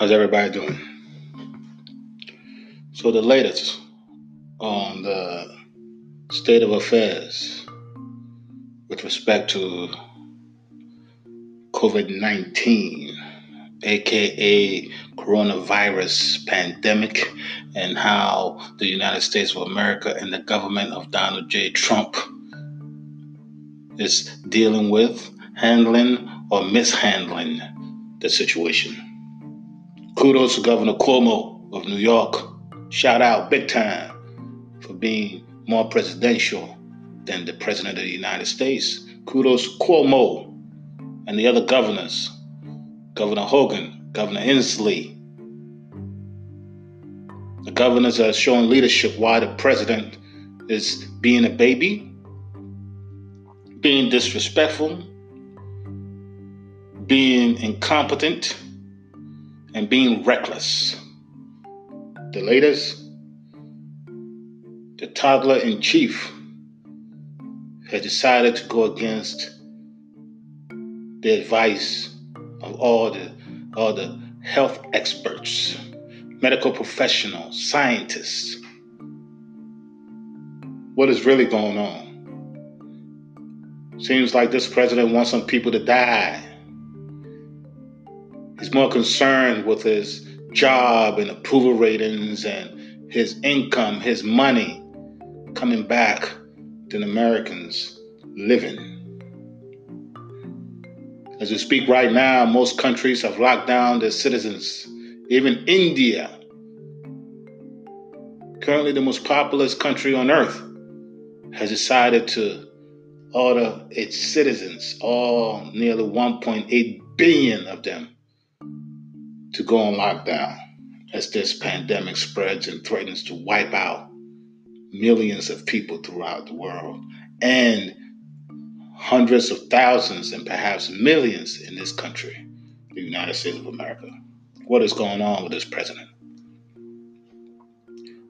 How's everybody doing? So, the latest on the state of affairs with respect to COVID 19, aka coronavirus pandemic, and how the United States of America and the government of Donald J. Trump is dealing with, handling, or mishandling the situation. Kudos to Governor Cuomo of New York. Shout out big time for being more presidential than the President of the United States. Kudos Cuomo and the other governors, Governor Hogan, Governor Inslee. The governors are showing leadership why the president is being a baby, being disrespectful, being incompetent, and being reckless. The latest, the toddler in chief has decided to go against the advice of all the all the health experts, medical professionals, scientists. What is really going on? Seems like this president wants some people to die. He's more concerned with his job and approval ratings and his income, his money coming back than Americans living. As we speak right now, most countries have locked down their citizens. Even India, currently the most populous country on earth, has decided to order its citizens, all nearly 1.8 billion of them, to go on lockdown as this pandemic spreads and threatens to wipe out millions of people throughout the world and hundreds of thousands and perhaps millions in this country, the United States of America. What is going on with this president?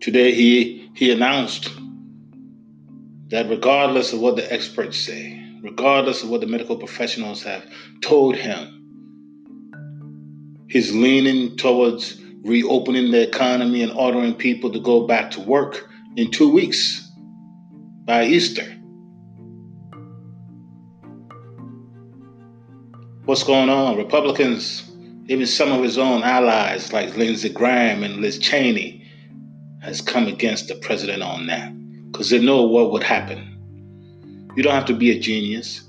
Today he he announced that regardless of what the experts say, regardless of what the medical professionals have told him, he's leaning towards reopening the economy and ordering people to go back to work in two weeks by Easter. what's going on. Republicans, even some of his own allies like Lindsey Graham and Liz Cheney, has come against the president on that because they know what would happen. You don't have to be a genius.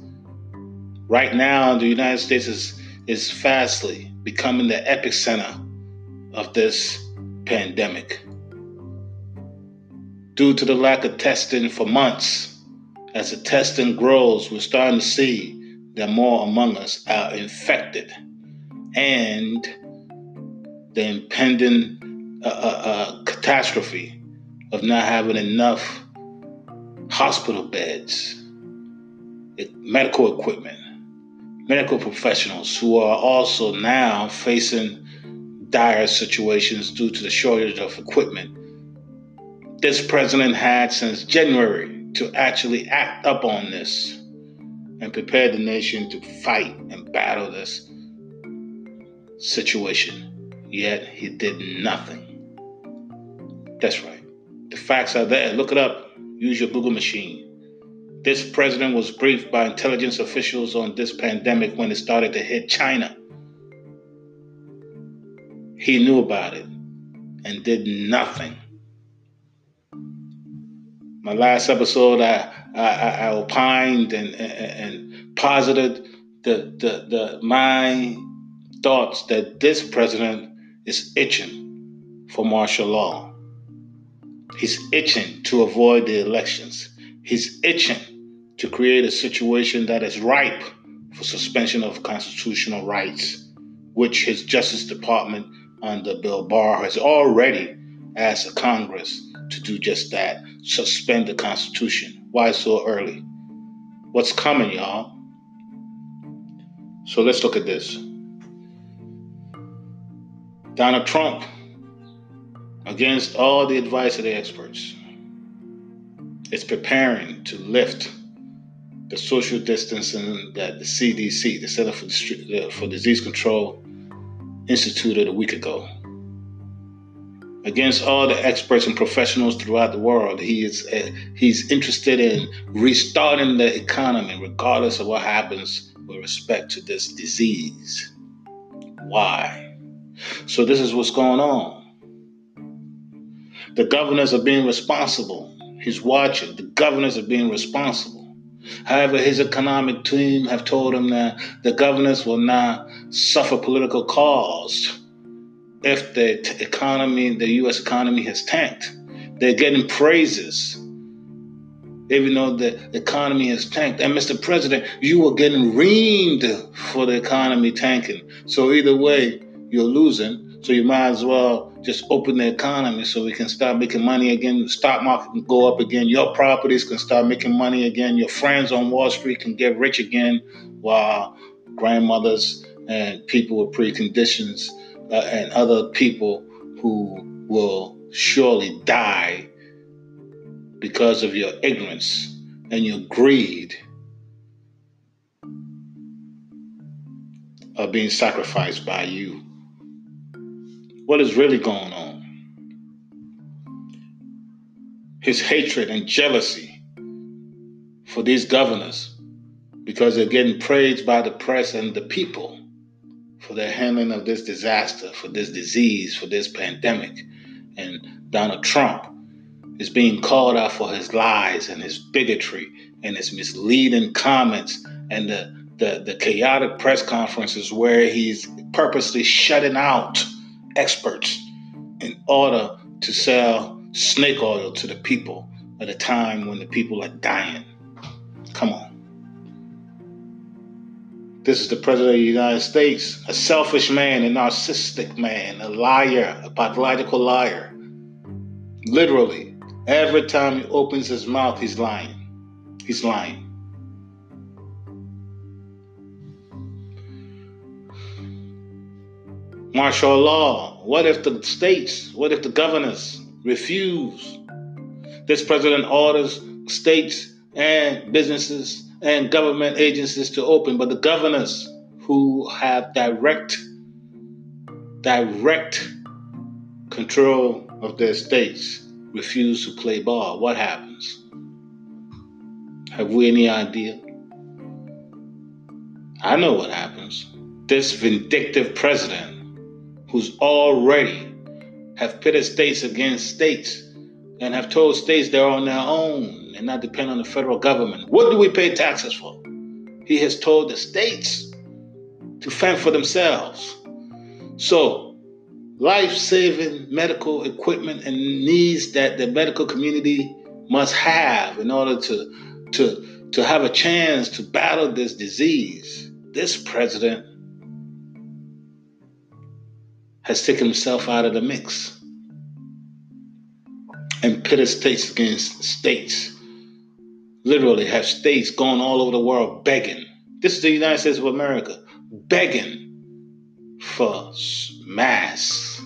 Right now, the United States is, is fastly becoming the epicenter of this pandemic. Due to the lack of testing for months, as the testing grows, we're starting to see that more among us are infected and the impending uh, uh, uh, catastrophe of not having enough hospital beds, medical equipment, medical professionals who are also now facing dire situations due to the shortage of equipment. This president had since January to actually act up on this and prepare the nation to fight and battle this situation. Yet he did nothing. That's right. The facts are there. Look it up. Use your Google machine. This president was briefed by intelligence officials on this pandemic when it started to hit China. He knew about it and did nothing. My last episode, I I, I, opined and, and, and posited the, the, the, my thoughts that this president is itching for martial law. He's itching to avoid the elections. He's itching to create a situation that is ripe for suspension of constitutional rights, which his Justice Department under Bill Barr has already asked Congress to do just that suspend the Constitution. Why so early? What's coming, y'all? So let's look at this. Donald Trump, against all the advice of the experts, is preparing to lift the social distancing that the CDC, the Center for, for Disease Control, instituted a week ago. Against all the experts and professionals throughout the world, he is uh, he's interested in restarting the economy, regardless of what happens with respect to this disease. Why? So this is what's going on. The governors are being responsible. He's watching. The governors are being responsible. However, his economic team have told him that the governors will not suffer political cost if the economy, the U.S. economy, has tanked. They're getting praises, even though the economy has tanked. And Mr. President, you are getting reamed for the economy tanking. So either way, you're losing. So you might as well just open the economy so we can start making money again. The stock market can go up again. Your properties can start making money again. Your friends on Wall Street can get rich again while grandmothers and people with preconditions uh, and other people who will surely die because of your ignorance and your greed are being sacrificed by you what is really going on. His hatred and jealousy for these governors because they're getting praised by the press and the people for their handling of this disaster, for this disease, for this pandemic. And Donald Trump is being called out for his lies and his bigotry and his misleading comments and the, the, the chaotic press conferences where he's purposely shutting out experts in order to sell snake oil to the people at a time when the people are dying. Come on. This is the President of the United States, a selfish man, a narcissistic man, a liar, a pathological liar. Literally, every time he opens his mouth, he's lying. He's lying. Martial law? What if the states, what if the governors refuse? This president orders states and businesses and government agencies to open, but the governors who have direct, direct control of their states refuse to play ball. What happens? Have we any idea? I know what happens. This vindictive president who's already have pitted states against states and have told states they're on their own and not depend on the federal government. What do we pay taxes for? He has told the states to fend for themselves. So, life saving medical equipment and needs that the medical community must have in order to, to, to have a chance to battle this disease. This president has taken himself out of the mix and pitted states against states. Literally, have states going all over the world begging. This is the United States of America begging for masks,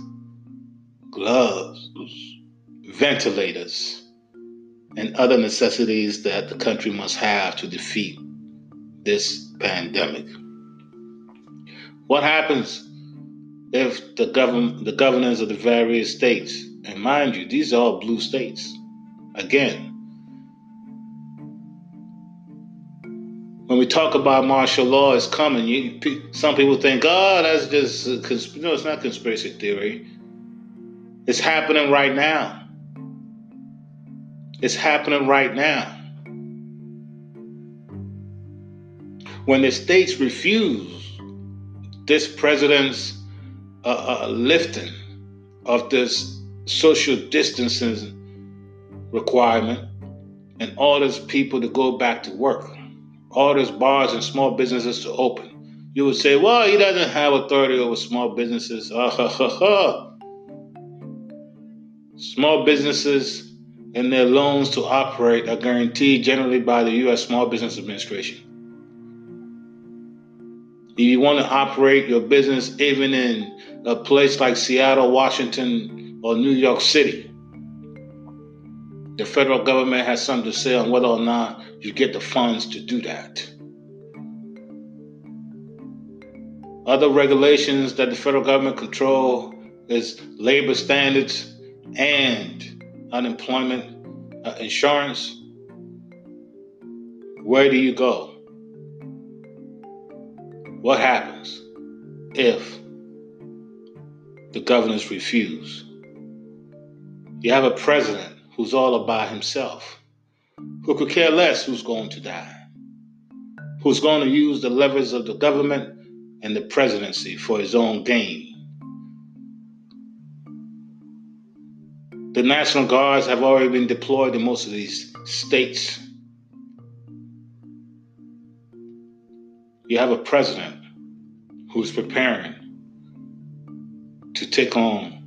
gloves, ventilators, and other necessities that the country must have to defeat this pandemic. What happens if the govern the governors of the various states, and mind you, these are all blue states. Again, when we talk about martial law is coming, you, some people think, oh, that's just cons-. no, it's not conspiracy theory. It's happening right now. It's happening right now. When the states refuse this president's a, lifting of this social distancing requirement and orders people to go back to work, orders bars and small businesses to open. You would say, well, he doesn't have authority over small businesses. Ah, small businesses and their loans to operate are guaranteed generally by the U.S. Small Business Administration. If you want to operate your business even in a place like Seattle, Washington, or New York City. The federal government has something to say on whether or not you get the funds to do that. Other regulations that the federal government control is labor standards and unemployment uh, insurance. Where do you go? What happens if the governors refuse? You have a president who's all about himself, who could care less who's going to die, who's going to use the levers of the government and the presidency for his own gain. The National Guards have already been deployed in most of these states. You have a president who's preparing to take on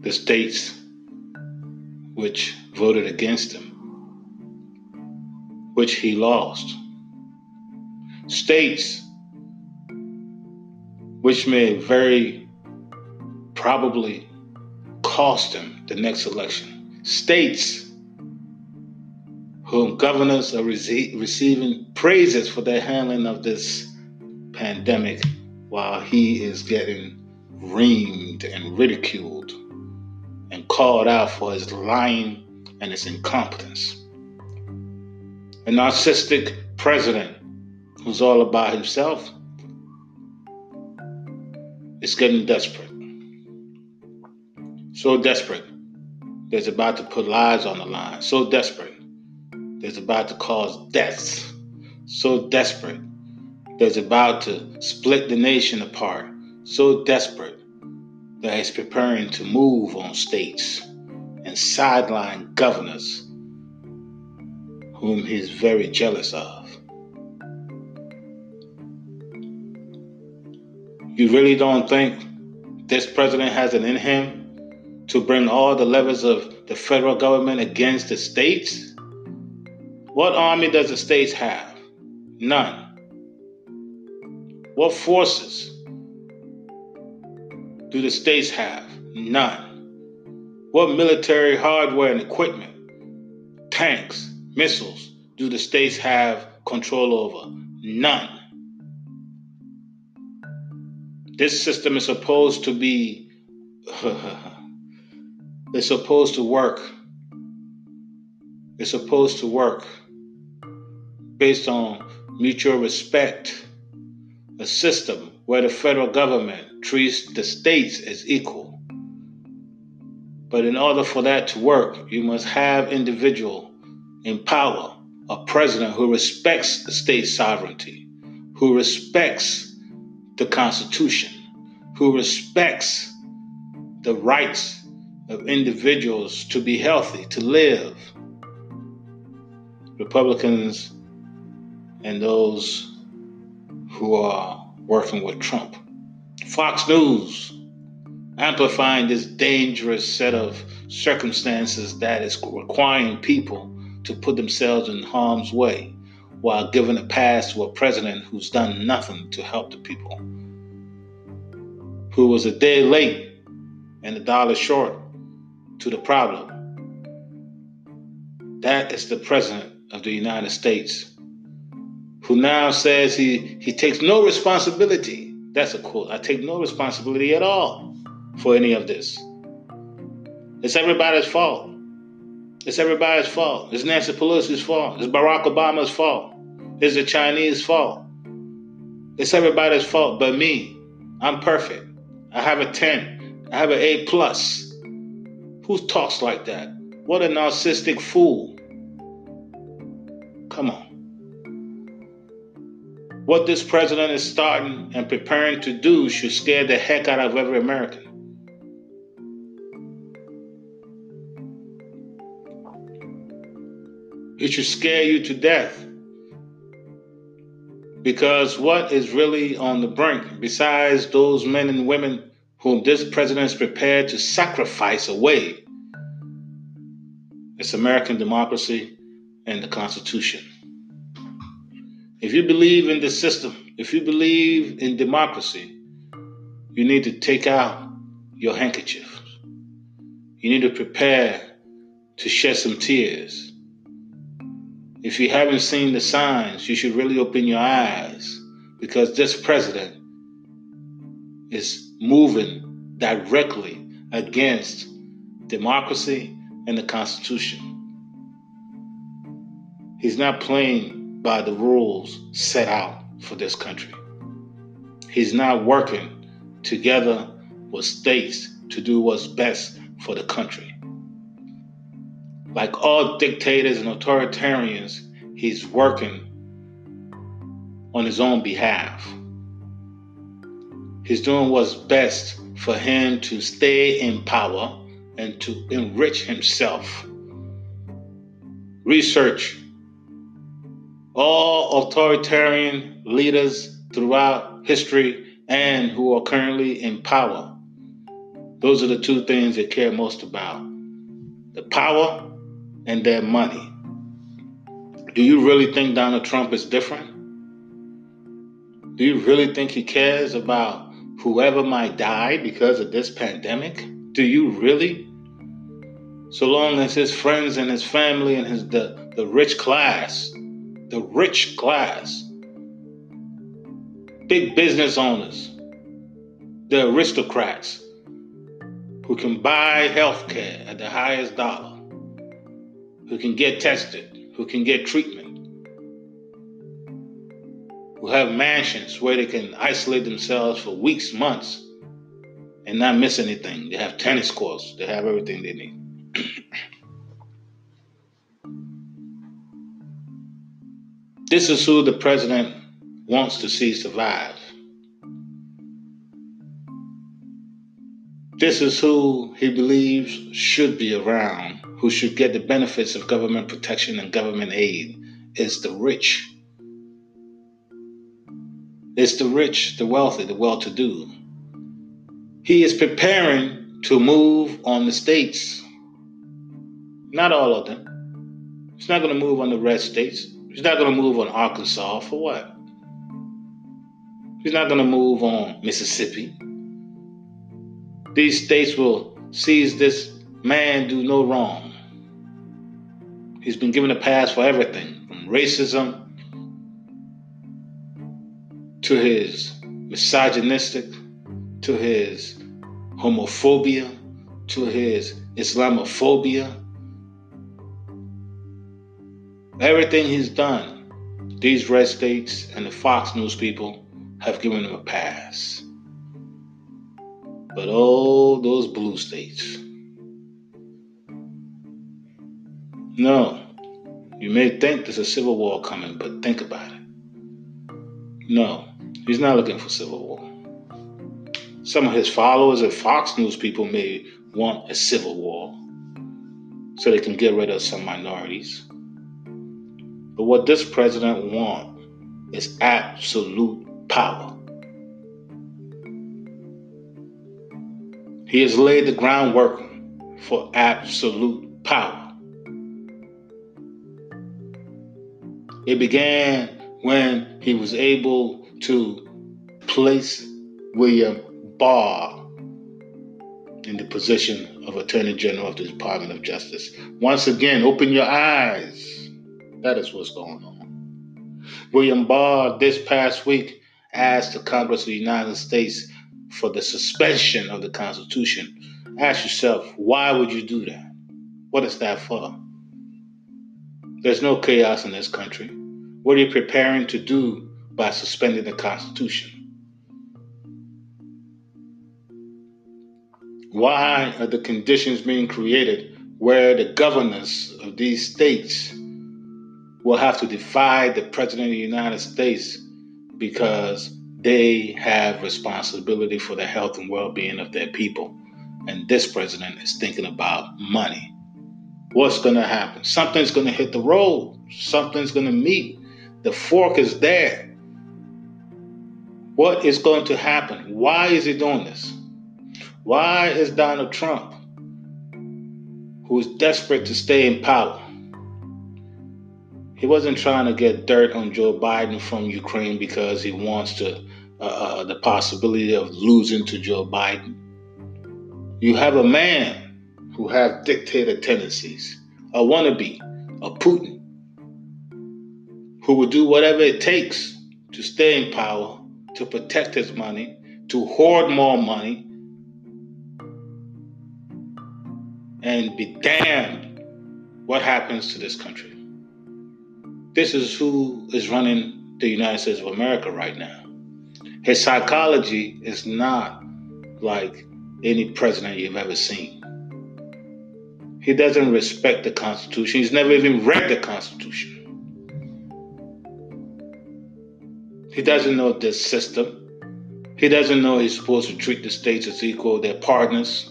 the states which voted against him, which he lost. States which may very probably cost him the next election. States whom governors are rece- receiving praises for their handling of this pandemic while he is getting reamed and ridiculed and called out for his lying and his incompetence. A narcissistic president who's all about himself is getting desperate. So desperate, there's about to put lives on the line. So desperate, there's about to cause deaths. So desperate, there's about to split the nation apart. So desperate, that he's preparing to move on states and sideline governors whom he's very jealous of. You really don't think this president has it in him to bring all the levers of the federal government against the states? What army does the states have? None. What forces do the states have? None. What military hardware and equipment, tanks, missiles, do the states have control over? None. This system is supposed to be, it's supposed to work. It's supposed to work based on mutual respect, a system where the federal government treats the states as equal. But in order for that to work, you must have individual in power, a president who respects the state sovereignty, who respects the Constitution, who respects the rights of individuals to be healthy, to live. Republicans and those who are working with Trump. Fox News amplifying this dangerous set of circumstances that is requiring people to put themselves in harm's way while giving a pass to a president who's done nothing to help the people, who was a day late and a dollar short to the problem. That is the president of the United States, who now says he, he takes no responsibility that's a quote. I take no responsibility at all for any of this. It's everybody's fault. It's everybody's fault. It's Nancy Pelosi's fault. It's Barack Obama's fault. It's the Chinese fault. It's everybody's fault but me. I'm perfect. I have a 10. I have an A plus. Who talks like that? What a narcissistic fool. What this president is starting and preparing to do should scare the heck out of every American. It should scare you to death. Because what is really on the brink, besides those men and women whom this president is prepared to sacrifice away, it's American democracy and the Constitution. If you believe in the system, if you believe in democracy, you need to take out your handkerchief. You need to prepare to shed some tears. If you haven't seen the signs, you should really open your eyes because this president is moving directly against democracy and the Constitution. He's not playing by the rules set out for this country. He's not working together with states to do what's best for the country. Like all dictators and authoritarians, he's working on his own behalf. He's doing what's best for him to stay in power and to enrich himself. Research all authoritarian leaders throughout history and who are currently in power. Those are the two things they care most about the power and their money. Do you really think Donald Trump is different? Do you really think he cares about whoever might die because of this pandemic? Do you really? So long as his friends and his family and his the, the rich class, the rich class, big business owners, the aristocrats who can buy health care at the highest dollar, who can get tested, who can get treatment, who have mansions where they can isolate themselves for weeks, months, and not miss anything. They have tennis courts, they have everything they need. this is who the president wants to see survive. This is who he believes should be around, who should get the benefits of government protection and government aid. Is the rich. It's the rich, the wealthy, the well to do. He is preparing to move on the states. Not all of them. He's not going to move on the red states. He's not going to move on Arkansas. For what? He's not going to move on Mississippi. These states will seize this man do no wrong. He's been given a pass for everything from racism to his misogynistic, to his homophobia, to his Islamophobia. Everything he's done, these red states and the Fox News people have given him a pass. But oh, those blue states. No, you may think there's a civil war coming, but think about it. No, he's not looking for civil war. Some of his followers and Fox News people may want a civil war so they can get rid of some minorities. But what this president wants is absolute power. He has laid the groundwork for absolute power. It began when he was able to place William Barr in the position of Attorney General of the Department of Justice. Once again, open your eyes. That is what's going on. William Barr, this past week, asked the Congress of the United States for the suspension of the Constitution, ask yourself, why would you do that? What is that for? There's no chaos in this country. What are you preparing to do by suspending the Constitution? Why are the conditions being created where the governors of these states will have to defy the President of the United States because they have responsibility for the health and well-being of their people. And this president is thinking about money. What's going to happen? Something's going to hit the road. Something's going to meet. The fork is there. What is going to happen? Why is he doing this? Why is donald trump who is desperate to stay in power he wasn't trying to get dirt on Joe Biden from Ukraine because he wants to uh, uh, the possibility of losing to Joe Biden. You have a man who has dictator tendencies, a wannabe, a Putin, who will do whatever it takes to stay in power, to protect his money, to hoard more money, and be damned what happens to this country. This is who is running the United States of America right now. His psychology is not like any president you've ever seen. He doesn't respect the Constitution. He's never even read the Constitution. He doesn't know this system. He doesn't know he's supposed to treat the states as equal, their partners.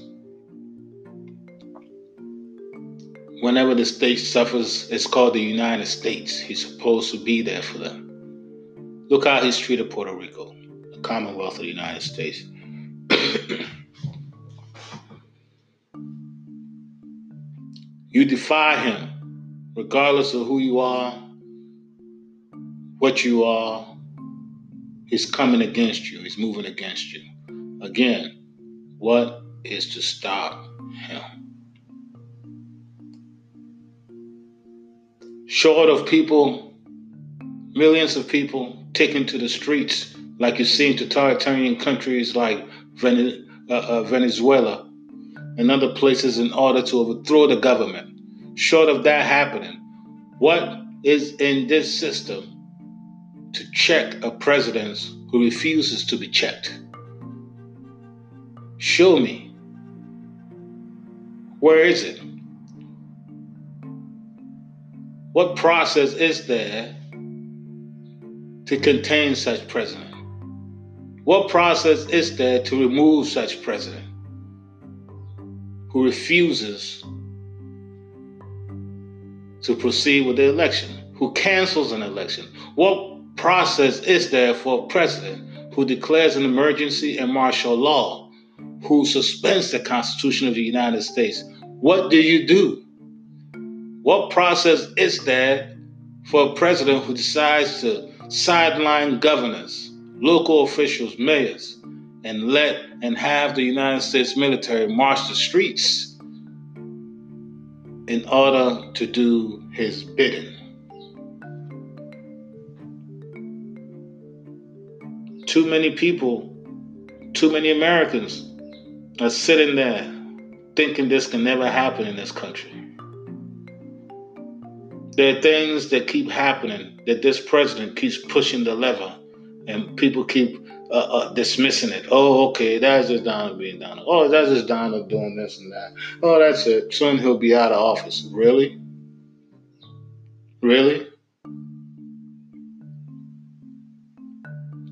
Whenever the state suffers, it's called the United States. He's supposed to be there for them. Look how he's treated Puerto Rico, the Commonwealth of the United States. you defy him, regardless of who you are, what you are. He's coming against you, he's moving against you. Again, what is to stop Short of people, millions of people taken to the streets, like you see in totalitarian countries like uh, uh, Venezuela and other places, in order to overthrow the government. Short of that happening, what is in this system to check a president who refuses to be checked? Show me. Where is it? What process is there to contain such president? What process is there to remove such president who refuses to proceed with the election, who cancels an election? What process is there for a president who declares an emergency and martial law, who suspends the Constitution of the United States? What do you do? What process is there for a president who decides to sideline governors, local officials, mayors, and let and have the United States military march the streets in order to do his bidding? Too many people, too many Americans are sitting there thinking this can never happen in this country. There are things that keep happening that this president keeps pushing the lever and people keep uh, uh, dismissing it. Oh, okay, that's just Donald being Donald. Oh, that's just Donald doing this and that. Oh, that's it. Soon he'll be out of office. Really? Really?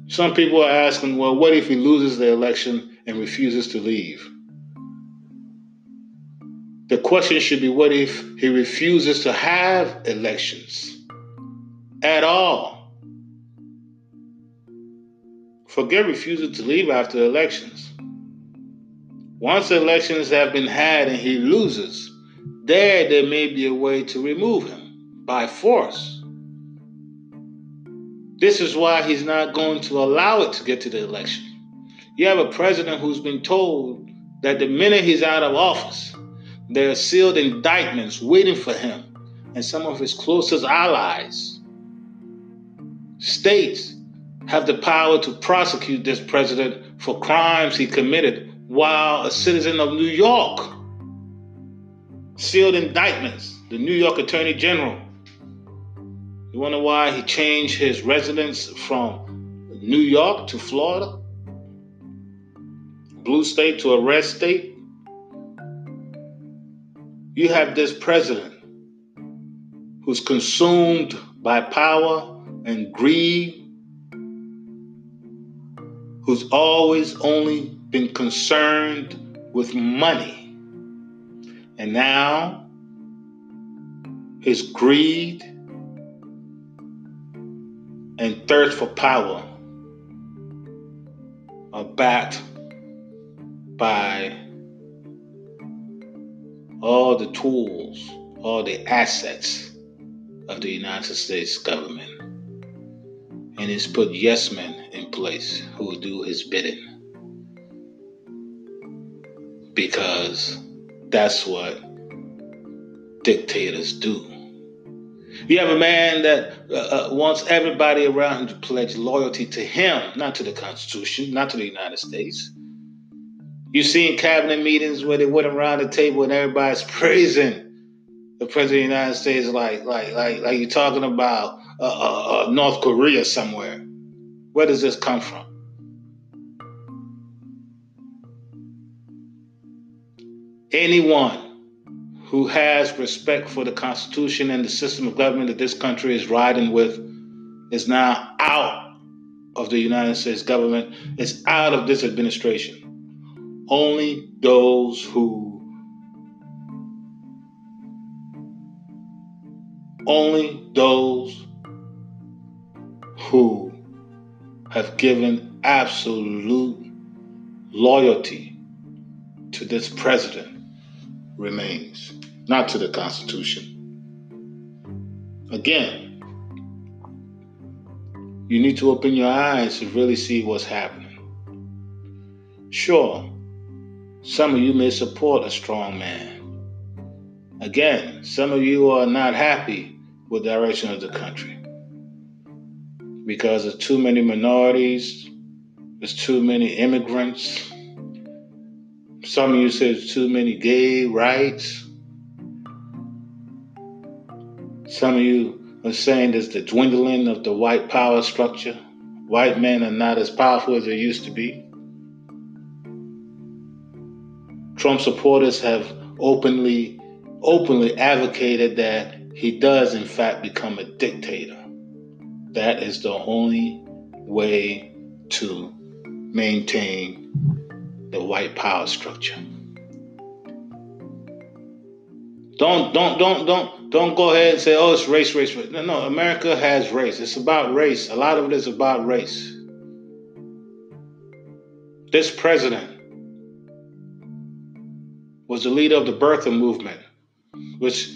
Some people are asking, well, what if he loses the election and refuses to leave? The question should be what if he refuses to have elections at all? Forget refusing to leave after elections. Once elections have been had and he loses, there there may be a way to remove him by force. This is why he's not going to allow it to get to the election. You have a president who's been told that the minute he's out of office, there are sealed indictments waiting for him and some of his closest allies. States have the power to prosecute this president for crimes he committed while a citizen of New York. Sealed indictments, the New York Attorney General. You wonder why he changed his residence from New York to Florida? Blue state to a red state? You have this president who's consumed by power and greed, who's always only been concerned with money. And now his greed and thirst for power are backed by all the tools, all the assets of the United States government. And he's put yes men in place who will do his bidding. Because that's what dictators do. You have a man that uh, uh, wants everybody around him to pledge loyalty to him, not to the Constitution, not to the United States. You've seen cabinet meetings where they went around the table and everybody's praising the president of the United States, like like like like you're talking about uh, uh, uh, North Korea somewhere. Where does this come from? Anyone who has respect for the Constitution and the system of government that this country is riding with is now out of the United States government, is out of this administration. Only those who only those who have given absolute loyalty to this president remains, not to the Constitution. Again, you need to open your eyes to really see what's happening. Sure, some of you may support a strong man. Again, some of you are not happy with the direction of the country because there's too many minorities, there's too many immigrants. Some of you say there's too many gay rights. Some of you are saying there's the dwindling of the white power structure. White men are not as powerful as they used to be. Trump supporters have openly, openly advocated that he does in fact become a dictator. That is the only way to maintain the white power structure. Don't don't don't don't don't go ahead and say, oh, it's race, race, race. No, no, America has race. It's about race. A lot of it is about race. This president was the leader of the birther movement, which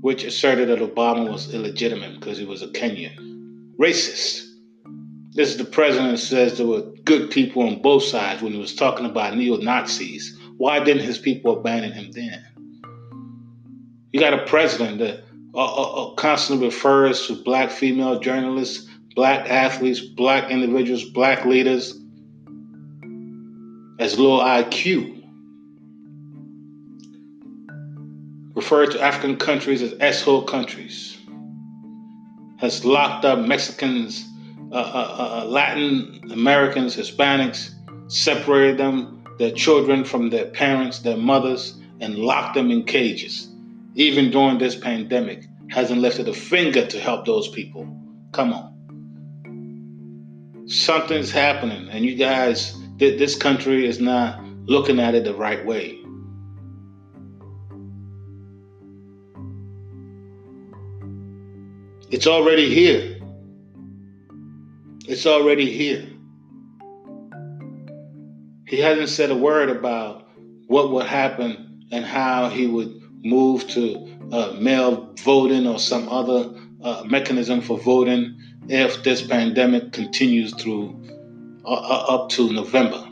which asserted that Obama was illegitimate because he was a Kenyan. Racist. This is the president says there were good people on both sides when he was talking about neo Nazis. Why didn't his people abandon him then? You got a president that uh, uh, uh constantly refers to black female journalists, black athletes, black individuals, black leaders as low IQ. Referred to African countries as S-hole countries, has locked up Mexicans, uh, uh, uh, uh, Latin Americans, Hispanics, separated them, their children from their parents, their mothers, and locked them in cages. Even during this pandemic, hasn't lifted a finger to help those people. Come on. Something's happening, and you guys, this country is not looking at it the right way. It's already here. It's already here. He hasn't said a word about what would happen and how he would move to uh, mail voting or some other uh, mechanism for voting if this pandemic continues through uh, uh up to November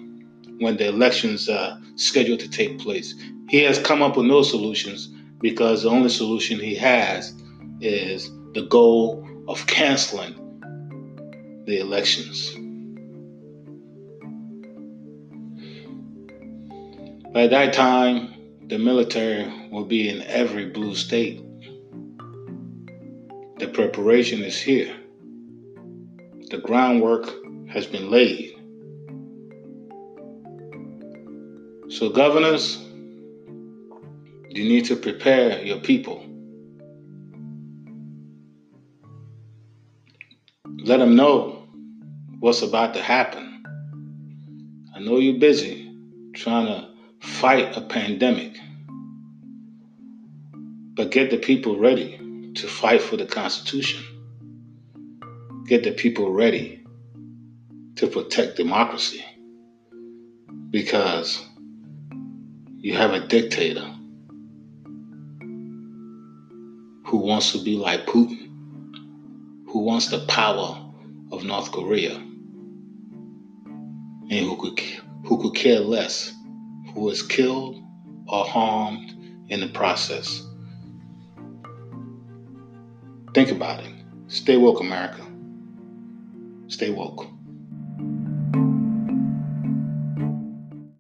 when the elections are scheduled to take place. He has come up with no solutions because the only solution he has is the goal of canceling the elections. By that time, the military will be in every blue state. The preparation is here. The groundwork has been laid. So, governors, you need to prepare your people let them know what's about to happen. I know you're busy trying to fight a pandemic, but get the people ready to fight for the Constitution. Get the people ready to protect democracy because you have a dictator who wants to be like Putin who wants the power of North Korea and who could, who could care less who is killed or harmed in the process. Think about it. Stay woke, America. Stay woke.